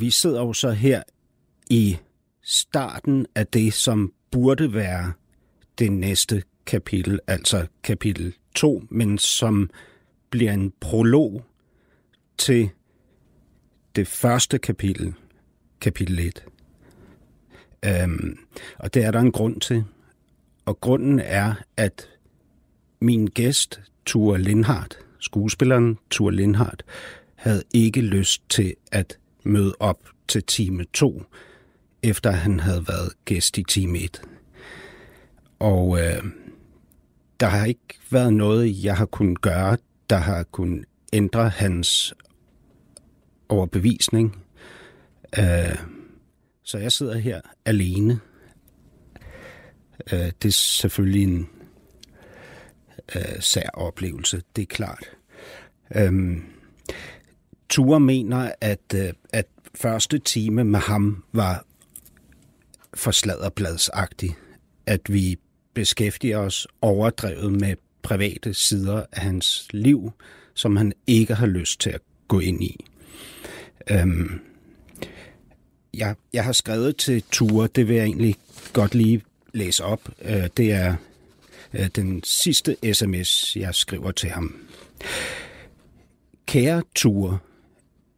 vi sidder jo så her i starten af det, som burde være det næste kapitel, altså kapitel 2, men som bliver en prolog til det første kapitel, kapitel 1. Øhm, og det er der en grund til. Og grunden er, at min gæst, Ture Lindhardt, skuespilleren Ture Lindhardt, havde ikke lyst til at møde op til time 2, efter han havde været gæst i time 1. Og øh, der har ikke været noget, jeg har kunnet gøre, der har kunnet ændre hans overbevisning. Øh, så jeg sidder her alene. Øh, det er selvfølgelig en øh, sær oplevelse, det er klart. Øh, Ture mener, at, øh, at første time med ham var for sladderbladsagtig. At vi beskæftiger os overdrevet med private sider af hans liv, som han ikke har lyst til at gå ind i. Øhm, jeg, jeg har skrevet til Ture, det vil jeg egentlig godt lige læse op. Øh, det er øh, den sidste sms, jeg skriver til ham. Kære Ture,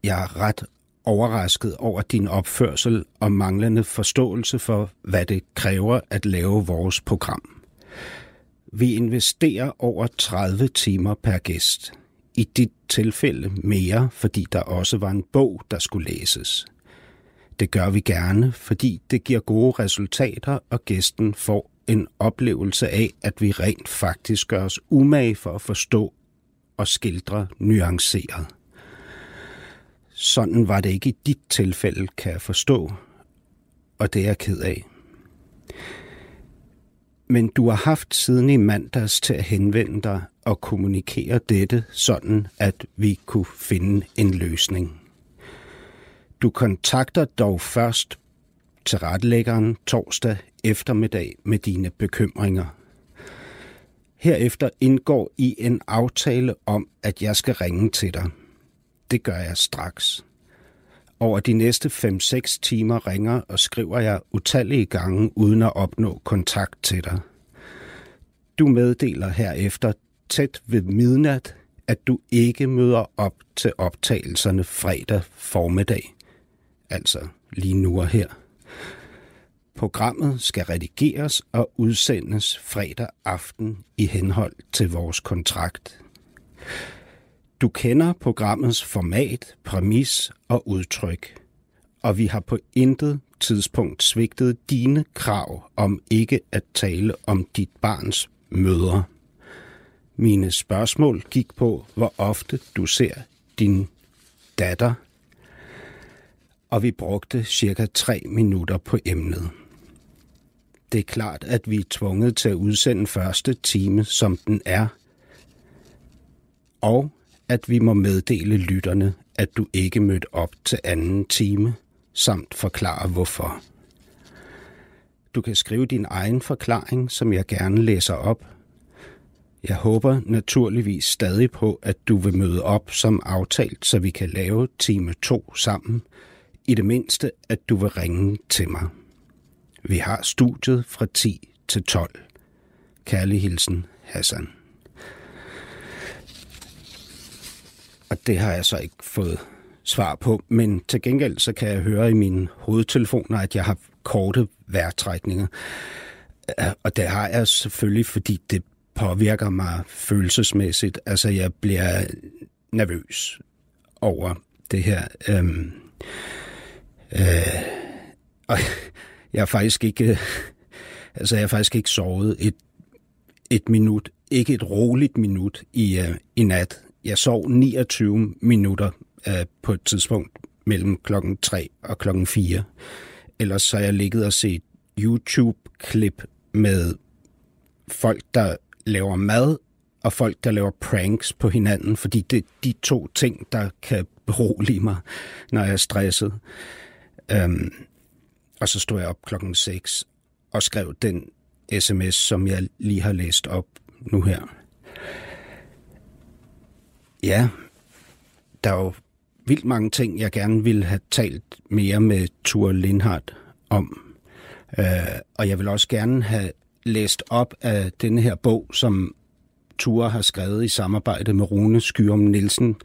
jeg er ret overrasket over din opførsel og manglende forståelse for, hvad det kræver at lave vores program. Vi investerer over 30 timer per gæst. I dit tilfælde mere, fordi der også var en bog, der skulle læses. Det gør vi gerne, fordi det giver gode resultater, og gæsten får en oplevelse af, at vi rent faktisk gør os umage for at forstå og skildre nuanceret. Sådan var det ikke i dit tilfælde, kan jeg forstå, og det er jeg ked af. Men du har haft siden i mandags til at henvende dig og kommunikere dette, sådan at vi kunne finde en løsning. Du kontakter dog først til retlæggeren torsdag eftermiddag med dine bekymringer. Herefter indgår I en aftale om, at jeg skal ringe til dig. Det gør jeg straks. Over de næste 5-6 timer ringer og skriver jeg utallige gange uden at opnå kontakt til dig. Du meddeler herefter tæt ved midnat, at du ikke møder op til optagelserne fredag formiddag. Altså lige nu og her. Programmet skal redigeres og udsendes fredag aften i henhold til vores kontrakt. Du kender programmets format, præmis og udtryk, og vi har på intet tidspunkt svigtet dine krav om ikke at tale om dit barns mødre. Mine spørgsmål gik på, hvor ofte du ser din datter, og vi brugte cirka tre minutter på emnet. Det er klart, at vi er tvunget til at udsende første time, som den er, og at vi må meddele lytterne, at du ikke mødte op til anden time, samt forklare hvorfor. Du kan skrive din egen forklaring, som jeg gerne læser op. Jeg håber naturligvis stadig på, at du vil møde op som aftalt, så vi kan lave time 2 sammen. I det mindste, at du vil ringe til mig. Vi har studiet fra 10 til 12. Kærlig hilsen, Hassan. Og det har jeg så ikke fået svar på, men til gengæld så kan jeg høre i mine hovedtelefoner, at jeg har korte vejrtrækninger. Øh, og det har jeg selvfølgelig, fordi det påvirker mig følelsesmæssigt. Altså, jeg bliver nervøs over det her. Øhm, øh, og jeg har faktisk ikke, altså jeg har faktisk ikke sovet et, et minut, ikke et roligt minut i, øh, i nat. Jeg sov 29 minutter øh, på et tidspunkt mellem klokken 3 og klokken 4. Ellers så har jeg ligget og set YouTube-klip med folk, der laver mad, og folk, der laver pranks på hinanden, fordi det er de to ting, der kan berolige mig, når jeg er stresset. Øhm, og så stod jeg op klokken 6 og skrev den sms, som jeg lige har læst op nu her. Ja, der er jo vildt mange ting, jeg gerne ville have talt mere med Tur Lindhardt om. Uh, og jeg vil også gerne have læst op af denne her bog, som Ture har skrevet i samarbejde med Rune Skyrum Nielsen.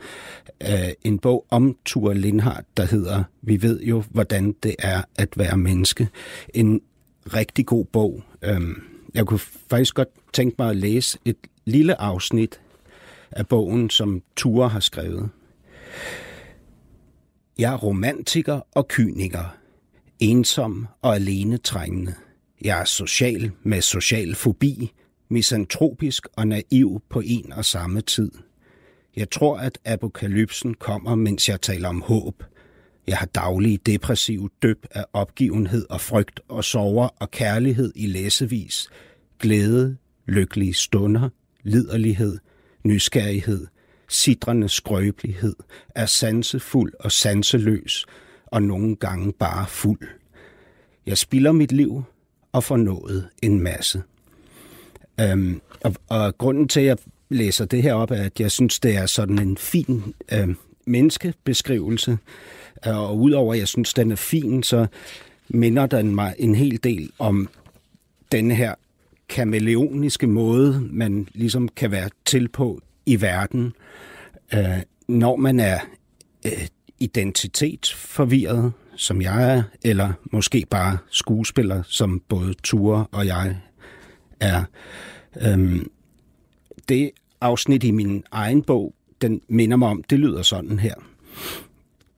Uh, en bog om Ture Lindhardt, der hedder Vi ved jo, hvordan det er at være menneske. En rigtig god bog. Uh, jeg kunne faktisk godt tænke mig at læse et lille afsnit af bogen, som Ture har skrevet. Jeg er romantiker og kyniker, ensom og alene trængende. Jeg er social med social fobi, misantropisk og naiv på en og samme tid. Jeg tror, at apokalypsen kommer, mens jeg taler om håb. Jeg har daglige depressive døb af opgivenhed og frygt og sover og kærlighed i læsevis. Glæde, lykkelige stunder, liderlighed, nysgerrighed, sidrende skrøbelighed, er sansefuld og sanseløs, og nogle gange bare fuld. Jeg spilder mit liv og får nået en masse. Øhm, og, og grunden til, at jeg læser det her op, er, at jeg synes, det er sådan en fin øhm, menneskebeskrivelse. Øh, og udover at jeg synes, den er fin, så minder den mig en hel del om den her kameleoniske måde, man ligesom kan være til på i verden, øh, når man er øh, identitetsforvirret, som jeg er, eller måske bare skuespiller, som både Ture og jeg er. Øhm, det afsnit i min egen bog, den minder mig om, det lyder sådan her.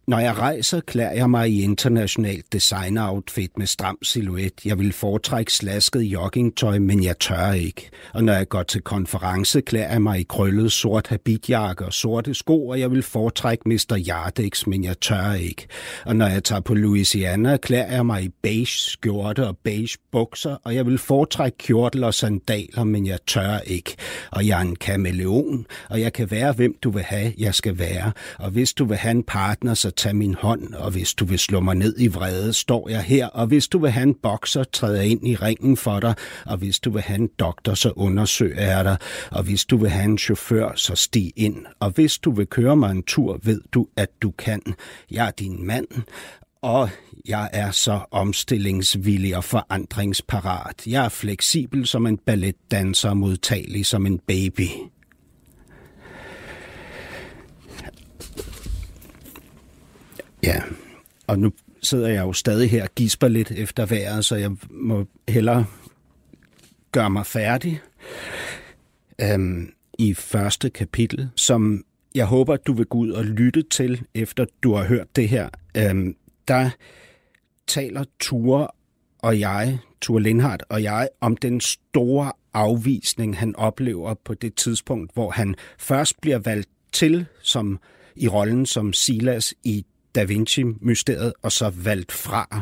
Når jeg rejser, klæder jeg mig i internationalt designer-outfit med stram silhuet. Jeg vil foretrække slasket joggingtøj, men jeg tør ikke. Og når jeg går til konference, klæder jeg mig i krøllet sort habitjakke og sorte sko, og jeg vil foretrække Mr. Yardex, men jeg tør ikke. Og når jeg tager på Louisiana, klæder jeg mig i beige skjorte og beige bukser, og jeg vil foretrække kjortel og sandaler, men jeg tør ikke. Og jeg er en kameleon, og jeg kan være, hvem du vil have, jeg skal være. Og hvis du vil have en partner, så tag min hånd, og hvis du vil slå mig ned i vrede, står jeg her, og hvis du vil have en bokser, træder jeg ind i ringen for dig, og hvis du vil have en doktor, så undersøger jeg dig, og hvis du vil have en chauffør, så stig ind, og hvis du vil køre mig en tur, ved du, at du kan. Jeg er din mand, og jeg er så omstillingsvillig og forandringsparat. Jeg er fleksibel som en balletdanser, modtagelig som en baby. Ja, og nu sidder jeg jo stadig her og gisper lidt efter vejret, så jeg må hellere gøre mig færdig øhm, i første kapitel, som jeg håber, du vil gå ud og lytte til, efter du har hørt det her. Øhm, der taler Ture og jeg, Ture Lindhardt og jeg, om den store afvisning, han oplever på det tidspunkt, hvor han først bliver valgt til som i rollen som Silas i da Vinci-mysteriet, og så valgt fra.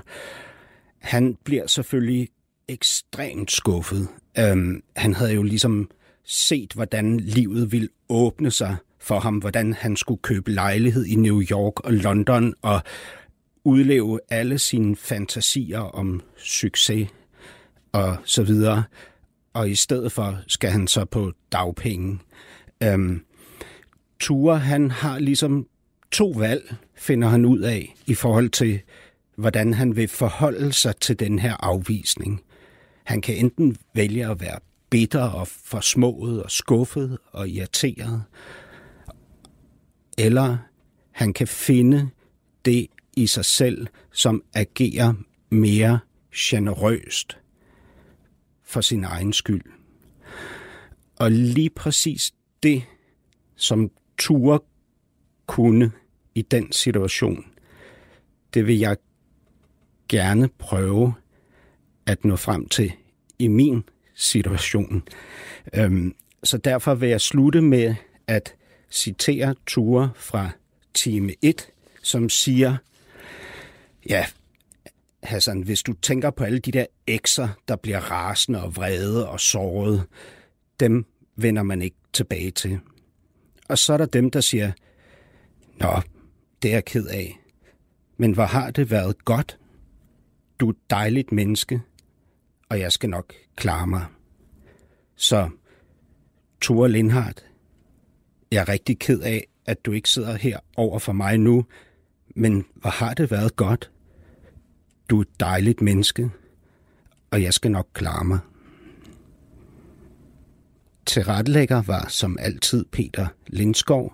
Han bliver selvfølgelig ekstremt skuffet. Øhm, han havde jo ligesom set, hvordan livet ville åbne sig for ham, hvordan han skulle købe lejlighed i New York og London og udleve alle sine fantasier om succes og så videre. Og i stedet for skal han så på dagpenge. Øhm, Ture, han har ligesom to valg, finder han ud af, i forhold til, hvordan han vil forholde sig til den her afvisning. Han kan enten vælge at være bitter og forsmået og skuffet og irriteret, eller han kan finde det i sig selv, som agerer mere generøst for sin egen skyld. Og lige præcis det, som Ture kunne i den situation, det vil jeg gerne prøve at nå frem til i min situation. Øhm, så derfor vil jeg slutte med at citere Ture fra time 1, som siger, Ja, Hassan, hvis du tænker på alle de der ekser, der bliver rasende og vrede og såret, dem vender man ikke tilbage til. Og så er der dem, der siger, Nå, det er jeg ked af. Men hvor har det været godt? Du er et dejligt menneske, og jeg skal nok klare mig. Så, Thor Lindhardt, jeg er rigtig ked af, at du ikke sidder her over for mig nu, men hvor har det været godt? Du er et dejligt menneske, og jeg skal nok klare mig. Tilrettelægger var som altid Peter Lindskov,